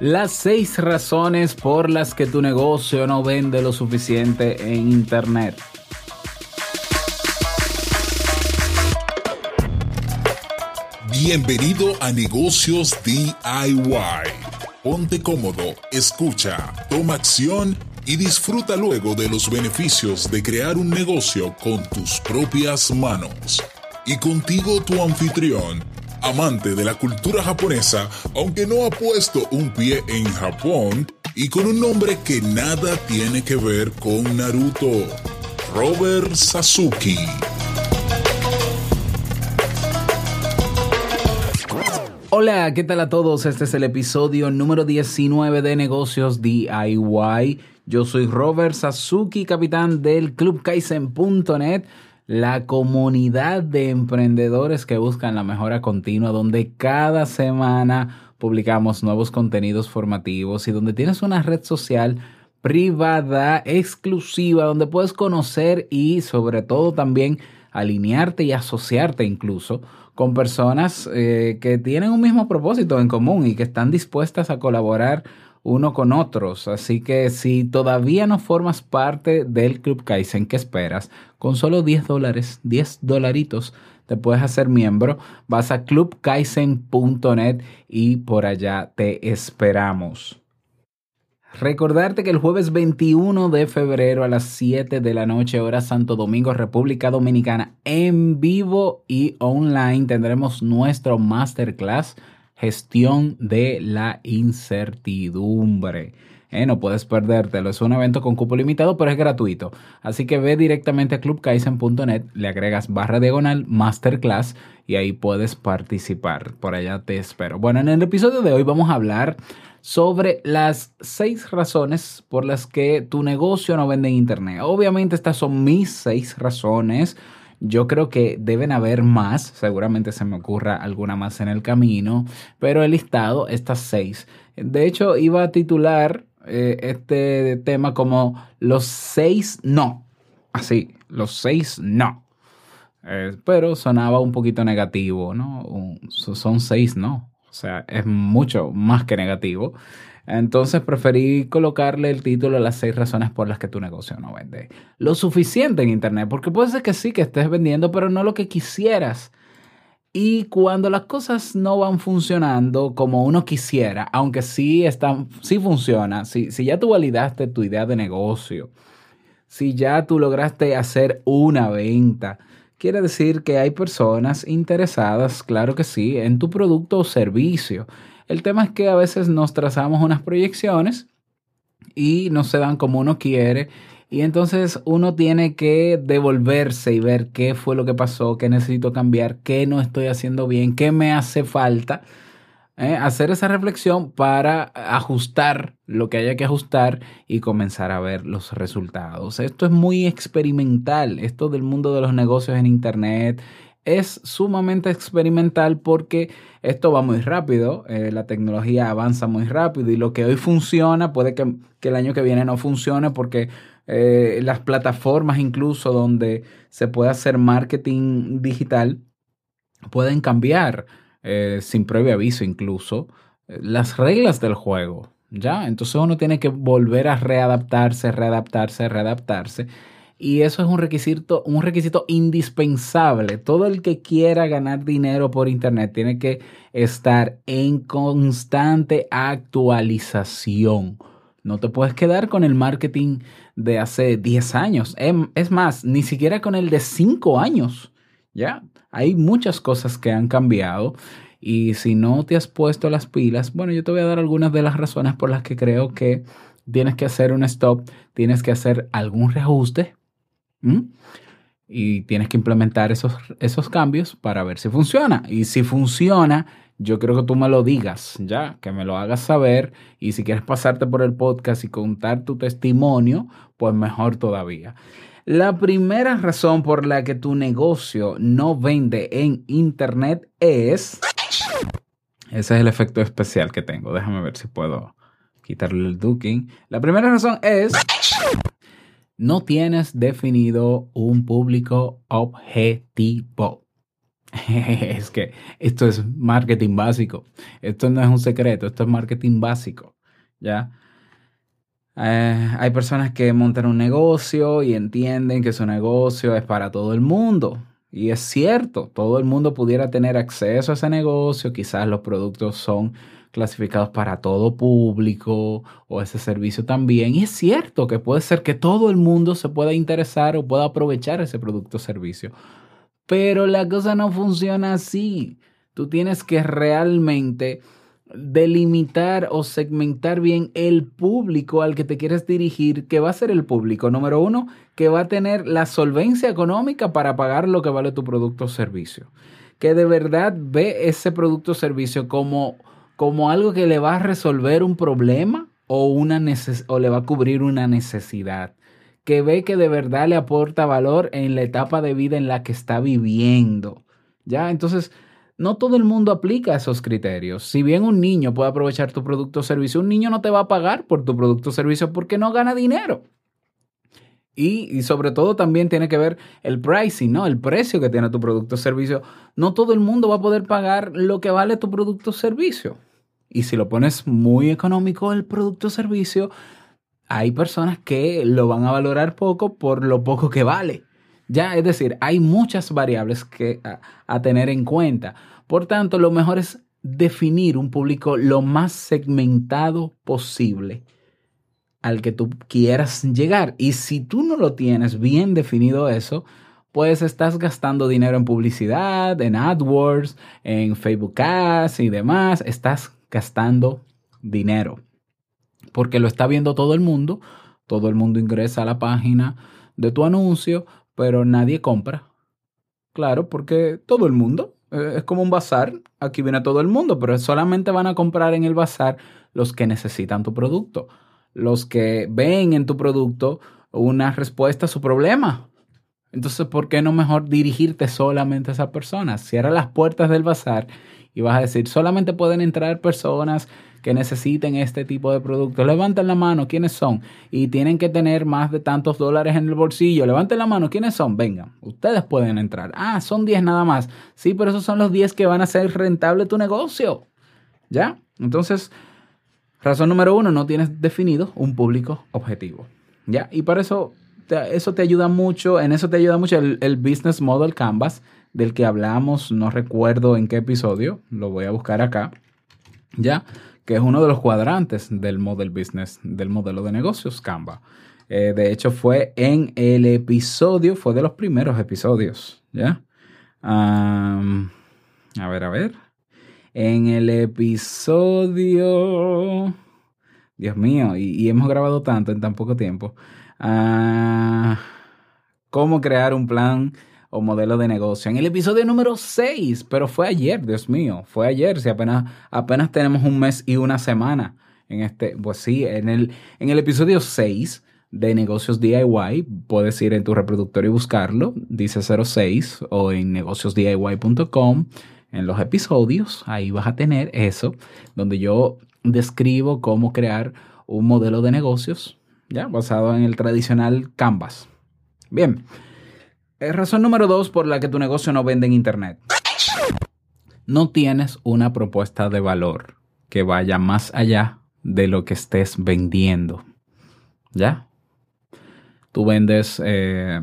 Las seis razones por las que tu negocio no vende lo suficiente en Internet. Bienvenido a Negocios DIY. Ponte cómodo, escucha, toma acción y disfruta luego de los beneficios de crear un negocio con tus propias manos. Y contigo tu anfitrión, amante de la cultura japonesa, aunque no ha puesto un pie en Japón, y con un nombre que nada tiene que ver con Naruto, Robert Sasuke. Hola, ¿qué tal a todos? Este es el episodio número 19 de Negocios DIY. Yo soy Robert Sasuki, capitán del clubkaizen.net, la comunidad de emprendedores que buscan la mejora continua, donde cada semana publicamos nuevos contenidos formativos y donde tienes una red social privada, exclusiva, donde puedes conocer y sobre todo también alinearte y asociarte incluso con personas eh, que tienen un mismo propósito en común y que están dispuestas a colaborar uno con otros. Así que si todavía no formas parte del Club Kaizen, ¿qué esperas? Con solo 10 dólares, 10 dolaritos, te puedes hacer miembro. Vas a clubkaizen.net y por allá te esperamos. Recordarte que el jueves 21 de febrero a las 7 de la noche, hora Santo Domingo, República Dominicana, en vivo y online tendremos nuestro masterclass Gestión de la Incertidumbre. Eh, no puedes perdértelo. Es un evento con cupo limitado, pero es gratuito. Así que ve directamente a clubkaizen.net, le agregas barra diagonal masterclass y ahí puedes participar. Por allá te espero. Bueno, en el episodio de hoy vamos a hablar sobre las seis razones por las que tu negocio no vende en Internet. Obviamente estas son mis seis razones. Yo creo que deben haber más, seguramente se me ocurra alguna más en el camino, pero he listado estas seis. De hecho, iba a titular eh, este tema como los seis no. Así, los seis no. Eh, pero sonaba un poquito negativo, ¿no? son seis no. O sea, es mucho más que negativo. Entonces preferí colocarle el título a las seis razones por las que tu negocio no vende. Lo suficiente en Internet, porque puede ser que sí que estés vendiendo, pero no lo que quisieras. Y cuando las cosas no van funcionando como uno quisiera, aunque sí, están, sí funciona, si, si ya tú validaste tu idea de negocio, si ya tú lograste hacer una venta, Quiere decir que hay personas interesadas, claro que sí, en tu producto o servicio. El tema es que a veces nos trazamos unas proyecciones y no se dan como uno quiere. Y entonces uno tiene que devolverse y ver qué fue lo que pasó, qué necesito cambiar, qué no estoy haciendo bien, qué me hace falta ¿eh? hacer esa reflexión para ajustar lo que haya que ajustar y comenzar a ver los resultados. Esto es muy experimental, esto del mundo de los negocios en Internet es sumamente experimental porque esto va muy rápido, eh, la tecnología avanza muy rápido y lo que hoy funciona puede que, el año que viene no funcione porque eh, las plataformas incluso donde se puede hacer marketing digital pueden cambiar. Eh, sin previo aviso incluso, las reglas del juego. ¿Ya? Entonces uno tiene que volver a readaptarse, readaptarse, readaptarse. Y eso es un requisito, un requisito indispensable. Todo el que quiera ganar dinero por Internet tiene que estar en constante actualización. No te puedes quedar con el marketing de hace 10 años. Em, es más, ni siquiera con el de 5 años. ¿Ya? Hay muchas cosas que han cambiado y si no te has puesto las pilas, bueno, yo te voy a dar algunas de las razones por las que creo que tienes que hacer un stop, tienes que hacer algún reajuste y tienes que implementar esos, esos cambios para ver si funciona. Y si funciona, yo creo que tú me lo digas, ya, que me lo hagas saber. Y si quieres pasarte por el podcast y contar tu testimonio, pues mejor todavía. La primera razón por la que tu negocio no vende en Internet es... Ese es el efecto especial que tengo. Déjame ver si puedo quitarle el duking. La primera razón es... No tienes definido un público objetivo. es que esto es marketing básico. Esto no es un secreto, esto es marketing básico. ¿Ya? Eh, hay personas que montan un negocio y entienden que su negocio es para todo el mundo. Y es cierto, todo el mundo pudiera tener acceso a ese negocio, quizás los productos son clasificados para todo público o ese servicio también. Y es cierto que puede ser que todo el mundo se pueda interesar o pueda aprovechar ese producto o servicio. Pero la cosa no funciona así. Tú tienes que realmente delimitar o segmentar bien el público al que te quieres dirigir, que va a ser el público, número uno, que va a tener la solvencia económica para pagar lo que vale tu producto o servicio. Que de verdad ve ese producto o servicio como, como algo que le va a resolver un problema o, una o le va a cubrir una necesidad. Que ve que de verdad le aporta valor en la etapa de vida en la que está viviendo. ¿Ya? Entonces, no todo el mundo aplica esos criterios. Si bien un niño puede aprovechar tu producto o servicio, un niño no te va a pagar por tu producto o servicio porque no gana dinero. Y, sobre todo también tiene que ver el pricing, ¿no? El precio que tiene tu producto o servicio. No todo el mundo va a poder pagar lo que vale tu producto o servicio. Y si lo pones muy económico el producto o servicio, hay personas que lo van a valorar poco por lo poco que vale. Ya, es decir, hay muchas variables que a, tener en cuenta. Por tanto, lo mejor es definir un público lo más segmentado posible al que tú quieras llegar. Y si tú no lo tienes bien definido eso, pues estás gastando dinero en publicidad, en AdWords, en Facebook Ads y demás. Estás gastando dinero. Porque lo está viendo todo el mundo. Todo el mundo ingresa a la página de tu anuncio, pero nadie compra. Claro, porque todo el mundo, eh, es como un bazar, aquí viene todo el mundo, pero solamente van a comprar en el bazar los que necesitan tu producto, los que ven en tu producto una respuesta a su problema. Entonces, ¿por qué no mejor dirigirte solamente a esas personas? Cierra las puertas del bazar y vas a decir, solamente pueden entrar personas que necesiten este tipo de productos. Levanten la mano, ¿quiénes son? Y tienen que tener más de tantos dólares en el bolsillo. Levanten la mano, ¿quiénes son? Vengan, ustedes pueden entrar. Ah, son 10 nada más. Sí, pero esos son los 10 que van a hacer rentable tu negocio. ¿Ya? Entonces, razón número uno, no tienes definido un público objetivo. ¿Ya? Y para eso, eso te ayuda mucho, en eso te ayuda mucho el, el Business Model Canvas del que hablamos, no recuerdo en qué episodio, lo voy a buscar acá. ¿Ya? Que es uno de los cuadrantes del model business, del modelo de negocios Canva. Eh, de hecho, fue en el episodio, fue de los primeros episodios, ¿ya? a ver, a ver. En el episodio... Dios mío, y, hemos grabado tanto en tan poco tiempo. Ah, ¿Cómo crear un plan o modelo de negocio. En el episodio número 6, pero fue ayer, Dios mío, fue ayer, si apenas, apenas tenemos un mes y una semana en este, pues sí, en el, en el episodio 6 de negocios DIY, puedes ir en tu reproductor y buscarlo, dice 06 o en negociosdiy.com, en los episodios, ahí vas a tener eso, donde yo describo cómo crear un modelo de negocios, ya, basado en el tradicional Canvas. Bien, razón número dos por la que tu negocio no vende en Internet. No tienes una propuesta de valor que vaya más allá de lo que estés vendiendo. ¿Ya? Tú vendes eh,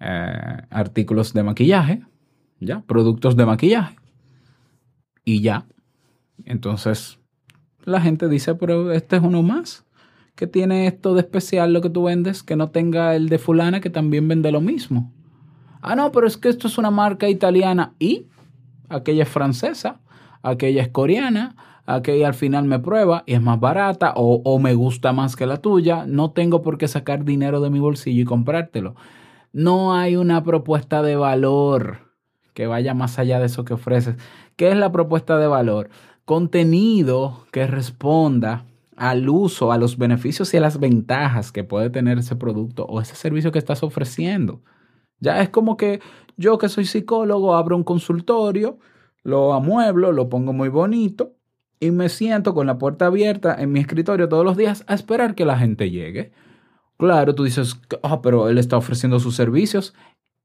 eh, artículos de maquillaje, ¿ya? Productos de maquillaje. Y ya. Entonces, la gente dice, pero este es uno más. que tiene esto de especial lo que tú vendes? Que no tenga el de fulana que también vende lo mismo. Ah, no, pero es que esto es una marca italiana y aquella es francesa, aquella es coreana, aquella al final me prueba y es más barata o, me gusta más que la tuya, no tengo por qué sacar dinero de mi bolsillo y comprártelo. No hay una propuesta de valor que vaya más allá de eso que ofreces. ¿Qué es la propuesta de valor? Contenido que responda al uso, a los beneficios y a las ventajas que puede tener ese producto o ese servicio que estás ofreciendo. Ya es como que yo que soy psicólogo abro un consultorio, lo amueblo, lo pongo muy bonito y me siento con la puerta abierta en mi escritorio todos los días a esperar que la gente llegue. Claro, tú dices, ah, pero él está ofreciendo sus servicios.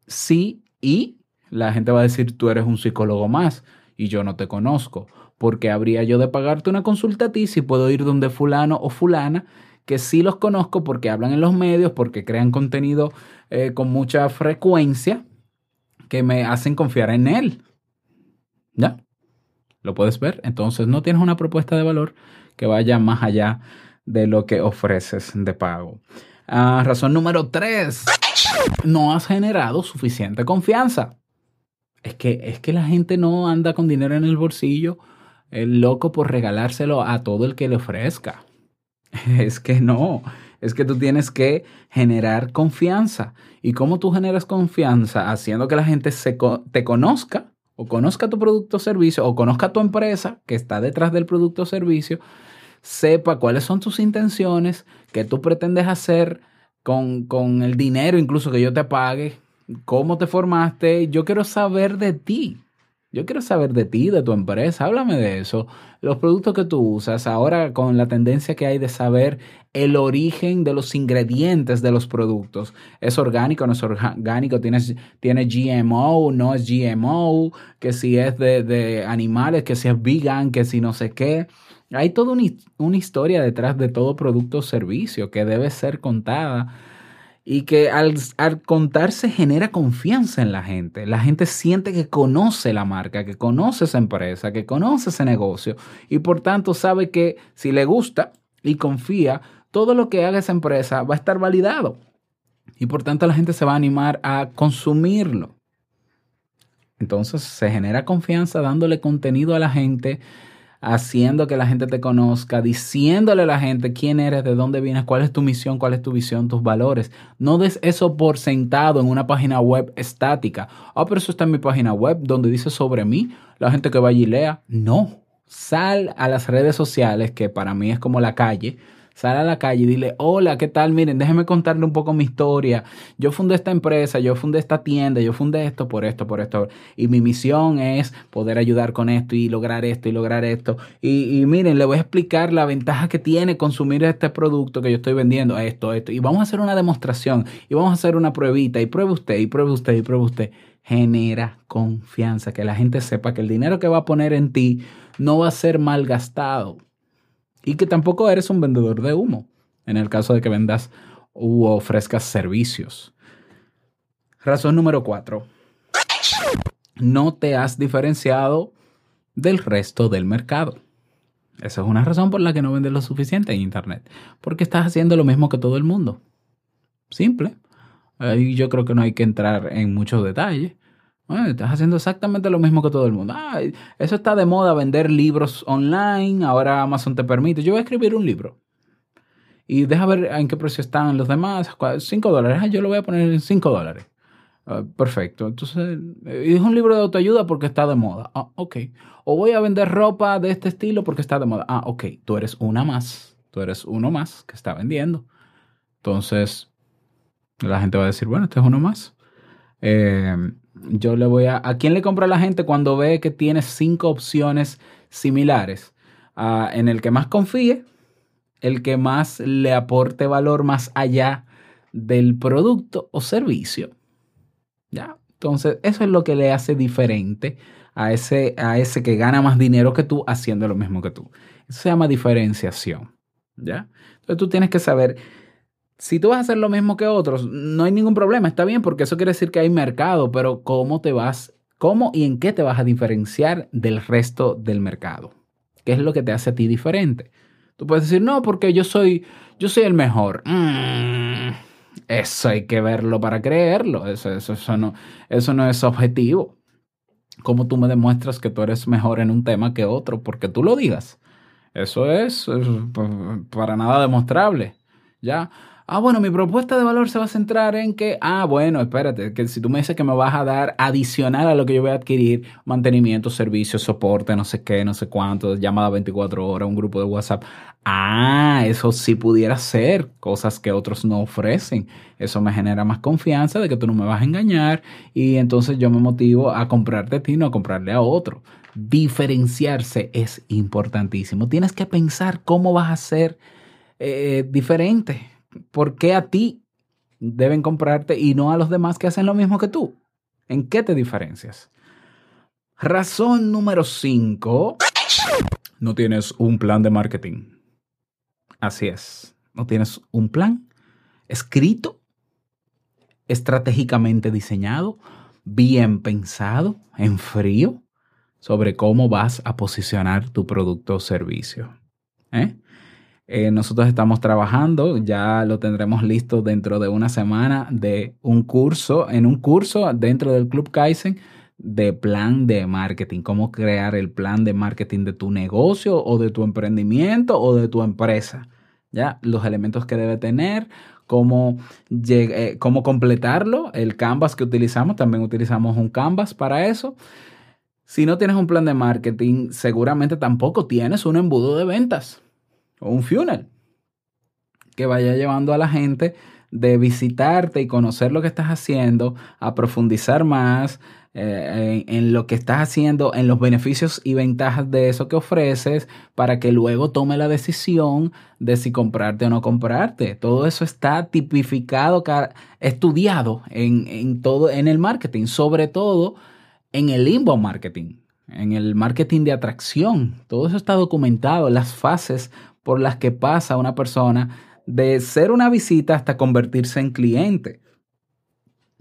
Sí, y la gente va a decir, tú eres un psicólogo más y yo no te conozco. porque habría yo de pagarte una consulta a ti si puedo ir donde fulano o fulana que sí los conozco porque hablan en los medios, porque crean contenido eh, con mucha frecuencia, que me hacen confiar en él? ¿Ya? ¿Lo puedes ver? Entonces no tienes una propuesta de valor que vaya más allá de lo que ofreces de pago. Ah, razón número tres, no has generado suficiente confianza. Es que, es que la gente no anda con dinero en el bolsillo, el loco por regalárselo a todo el que le ofrezca. Es que no, es que tú tienes que generar confianza. ¿Y cómo tú generas confianza? Haciendo que la gente se, te conozca o conozca tu producto o servicio o conozca tu empresa que está detrás del producto o servicio, sepa cuáles son tus intenciones, qué tú pretendes hacer con, con el dinero incluso que yo te pague, cómo te formaste. Yo quiero saber de ti. Yo quiero saber de ti, de tu empresa, háblame de eso. Los productos que tú usas, ahora con la tendencia que hay de saber el origen de los ingredientes de los productos. ¿Es orgánico, no es orgánico? ¿Tiene, tiene GMO, no es GMO? Que si es de, de animales, que si es vegan, que si no sé qué. Hay toda una, una historia detrás de todo producto o servicio que debe ser contada y que al, contarse genera confianza en la gente. La gente siente que conoce la marca, que conoce esa empresa, que conoce ese negocio y por tanto sabe que si le gusta y confía, todo lo que haga esa empresa va a estar validado y por tanto la gente se va a animar a consumirlo. Entonces se genera confianza dándole contenido a la gente haciendo que la gente te conozca, diciéndole a la gente quién eres, de dónde vienes, cuál es tu misión, cuál es tu visión, tus valores. No des eso por sentado en una página web estática. Ah, pero eso está en mi página web donde dice sobre mí, la gente que vaya y lea. No, sal a las redes sociales, que para mí es como la calle, Sal a la calle y dile, hola, ¿qué tal? Miren, déjenme contarle un poco mi historia. Yo fundé esta empresa, yo fundé esta tienda, yo fundé esto por esto, por esto. Y mi misión es poder ayudar con esto y lograr esto y lograr esto. Y, miren, le voy a explicar la ventaja que tiene consumir este producto que yo estoy vendiendo, esto, esto. Y vamos a hacer una demostración y vamos a hacer una pruebita y pruebe usted y pruebe usted y pruebe usted. Genera confianza, que la gente sepa que el dinero que va a poner en ti no va a ser mal gastado y que tampoco eres un vendedor de humo en el caso de que vendas u ofrezcas servicios. Razón número cuatro. No te has diferenciado del resto del mercado. Esa es una razón por la que no vendes lo suficiente en Internet. Porque estás haciendo lo mismo que todo el mundo. Simple. Ahí yo creo que no hay que entrar en muchos detalles estás haciendo exactamente lo mismo que todo el mundo. eso está de moda, vender libros online. Ahora Amazon te permite. Yo voy a escribir un libro. Y deja ver en qué precio están los demás. 5 dólares. Ah, yo lo voy a poner en 5 dólares. Ah, perfecto. Entonces, es un libro de autoayuda porque está de moda. Ah, ok. O voy a vender ropa de este estilo porque está de moda. Ah, ok. Tú eres una más. Tú eres uno más que está vendiendo. Entonces, la gente va a decir, bueno, este es uno más. Eh, yo le voy a... ¿A quién le compra la gente cuando ve que tiene cinco opciones similares? En el que más confíe, el que más le aporte valor más allá del producto o servicio. ¿Ya? Entonces, eso es lo que le hace diferente a ese, a ese que gana más dinero que tú haciendo lo mismo que tú. Eso se llama diferenciación. ¿Ya? Entonces tú tienes que saber si tú vas a hacer lo mismo que otros, no hay ningún problema, está bien, porque eso quiere decir que hay mercado, pero ¿cómo te vas, cómo y en qué te vas a diferenciar del resto del mercado? ¿Qué es lo que te hace a ti diferente? Tú puedes decir, no, porque yo soy, yo soy el mejor. Mm, eso hay que verlo para creerlo. Eso, eso, no, eso no es objetivo. ¿Cómo tú me demuestras que tú eres mejor en un tema que otro? Porque tú lo digas. Eso es, es para nada demostrable. ¿Ya? Ah, bueno, mi propuesta de valor se va a centrar en que, ah, bueno, espérate, que si tú me dices que me vas a dar adicional a lo que yo voy a adquirir, mantenimiento, servicio, soporte, no sé qué, no sé cuánto, llamada 24 horas, un grupo de WhatsApp. Ah, eso sí pudiera ser cosas que otros no ofrecen. Eso me genera más confianza de que tú no me vas a engañar y entonces yo me motivo a comprarte a ti, no a comprarle a otro. Diferenciarse es importantísimo. Tienes que pensar cómo vas a ser eh, diferente ¿por qué a ti deben comprarte y no a los demás que hacen lo mismo que tú? ¿En qué te diferencias? Razón número 5. No tienes un plan de marketing. Así es. No tienes un plan escrito, estratégicamente diseñado, bien pensado, en frío, sobre cómo vas a posicionar tu producto o servicio. ¿Eh? Eh, nosotros estamos trabajando, ya lo tendremos listo dentro de una semana de un curso, en un curso dentro del Club Kaizen de plan de marketing, cómo crear el plan de marketing de tu negocio o de tu emprendimiento o de tu empresa. ¿Ya? Los elementos que debe tener, cómo, eh, cómo completarlo, el canvas que utilizamos, también utilizamos un canvas para eso. Si no tienes un plan de marketing, seguramente tampoco tienes un embudo de ventas o un funnel que vaya llevando a la gente de visitarte y conocer lo que estás haciendo, a profundizar más eh, en, lo que estás haciendo, en los beneficios y ventajas de eso que ofreces, para que luego tome la decisión de si comprarte o no comprarte. Todo eso está tipificado, estudiado en, en todo, en el marketing, sobre todo en el inbound marketing, en el marketing de atracción. Todo eso está documentado, las fases por las que pasa una persona de ser una visita hasta convertirse en cliente.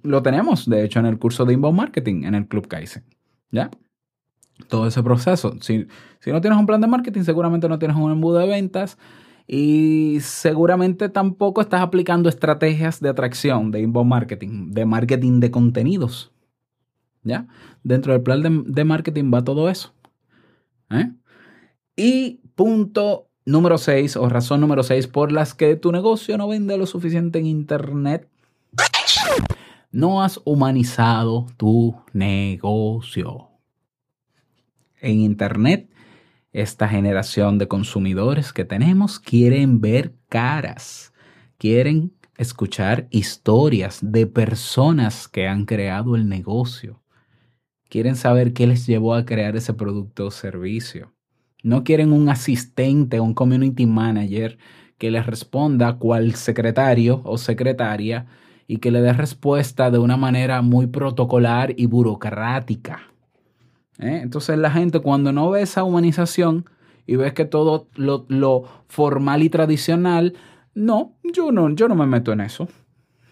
Lo tenemos, de hecho, en el curso de inbound marketing en el Club Kaizen. ¿Ya? Todo ese proceso. Si, si no tienes un plan de marketing, seguramente no tienes un embudo de ventas y seguramente tampoco estás aplicando estrategias de atracción, de inbound marketing, de marketing de contenidos. Dentro del plan de, marketing va todo eso. ¿eh? Y punto número 6 o razón número 6 por las que tu negocio no vende lo suficiente en Internet. No has humanizado tu negocio. En Internet, esta generación de consumidores que tenemos quieren ver caras, quieren escuchar historias de personas que han creado el negocio. Quieren saber qué les llevó a crear ese producto o servicio. No quieren un asistente, un community manager que les responda cual secretario o secretaria y que le dé respuesta de una manera muy protocolar y burocrática. ¿Eh? Entonces la gente cuando no ve esa humanización y ves que todo lo, lo, formal y tradicional, no, yo no, yo no me meto en eso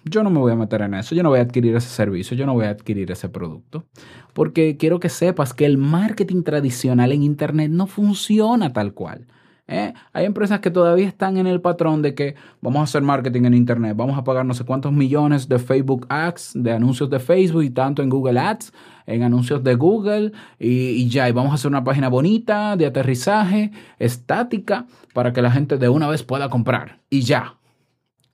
yo no me voy a meter en eso, yo no voy a adquirir ese servicio, yo no voy a adquirir ese producto, porque quiero que sepas que el marketing tradicional en Internet no funciona tal cual. ¿eh? Hay empresas que todavía están en el patrón de que vamos a hacer marketing en Internet, vamos a pagar no sé cuántos millones de Facebook Ads, de anuncios de Facebook y tanto en Google Ads, en anuncios de Google y, y ya, y vamos a hacer una página bonita de aterrizaje, estática, para que la gente de una vez pueda comprar y ya.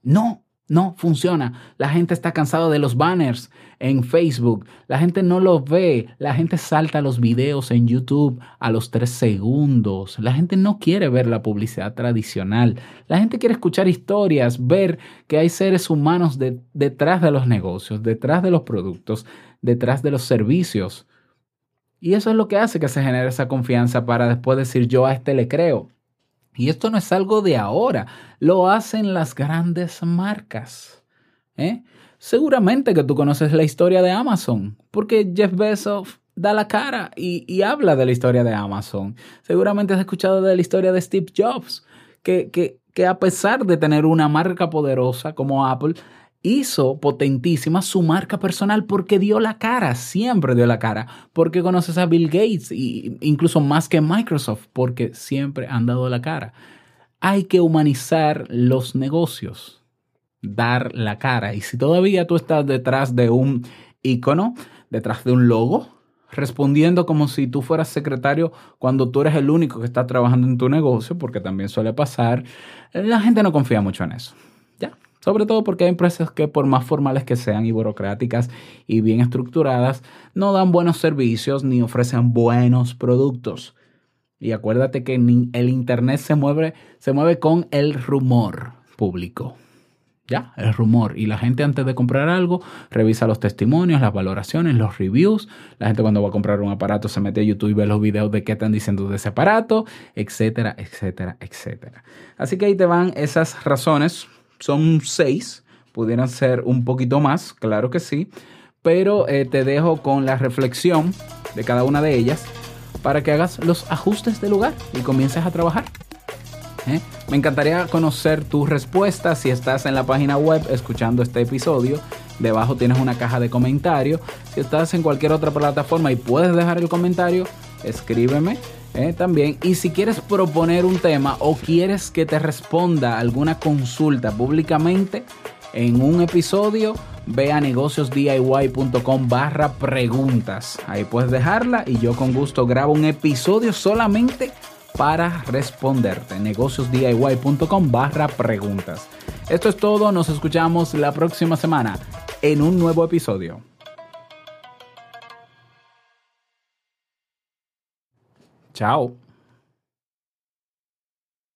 No, no funciona. La gente está cansada de los banners en Facebook. La gente no los ve. La gente salta los videos en YouTube a los tres segundos. La gente no quiere ver la publicidad tradicional. La gente quiere escuchar historias, ver que hay seres humanos detrás de los negocios, detrás de los productos, detrás de los servicios. Y eso es lo que hace que se genere esa confianza para después decir yo a este le creo. Y esto no es algo de ahora, lo hacen las grandes marcas. ¿eh? Seguramente que tú conoces la historia de Amazon, porque Jeff Bezos da la cara y, habla de la historia de Amazon. Seguramente has escuchado de la historia de Steve Jobs, que, que, que a pesar de tener una marca poderosa como Apple, hizo potentísima su marca personal porque dio la cara, siempre dio la cara, porque conoces a Bill Gates e incluso más que Microsoft, porque siempre han dado la cara. Hay que humanizar los negocios, dar la cara. Y si todavía tú estás detrás de un icono, detrás de un logo, respondiendo como si tú fueras secretario cuando tú eres el único que está trabajando en tu negocio, porque también suele pasar, la gente no confía mucho en eso. Sobre todo porque hay empresas que por más formales que sean y burocráticas y bien estructuradas, no dan buenos servicios ni ofrecen buenos productos. Y acuérdate que el Internet se mueve, se mueve con el rumor público. ¿Ya? El rumor. Y la gente antes de comprar algo revisa los testimonios, las valoraciones, los reviews. La gente cuando va a comprar un aparato se mete a YouTube y ve los videos de qué están diciendo de ese aparato, etcétera, etcétera, etcétera. Así que ahí te van esas razones son seis, pudieran ser un poquito más, claro que sí, pero eh, te dejo con la reflexión de cada una de ellas para que hagas los ajustes de lugar y comiences a trabajar. ¿Eh? Me encantaría conocer tus respuestas si estás en la página web escuchando este episodio. Debajo tienes una caja de comentarios. Si estás en cualquier otra plataforma y puedes dejar el comentario, escríbeme ¿eh? también. Y si quieres proponer un tema o quieres que te responda alguna consulta públicamente en un episodio, ve a negociosdiy.com barra preguntas. Ahí puedes dejarla y yo con gusto grabo un episodio solamente para responderte. negociosdiy.com barra preguntas. Esto es todo, nos escuchamos la próxima semana en un nuevo episodio. Tchau!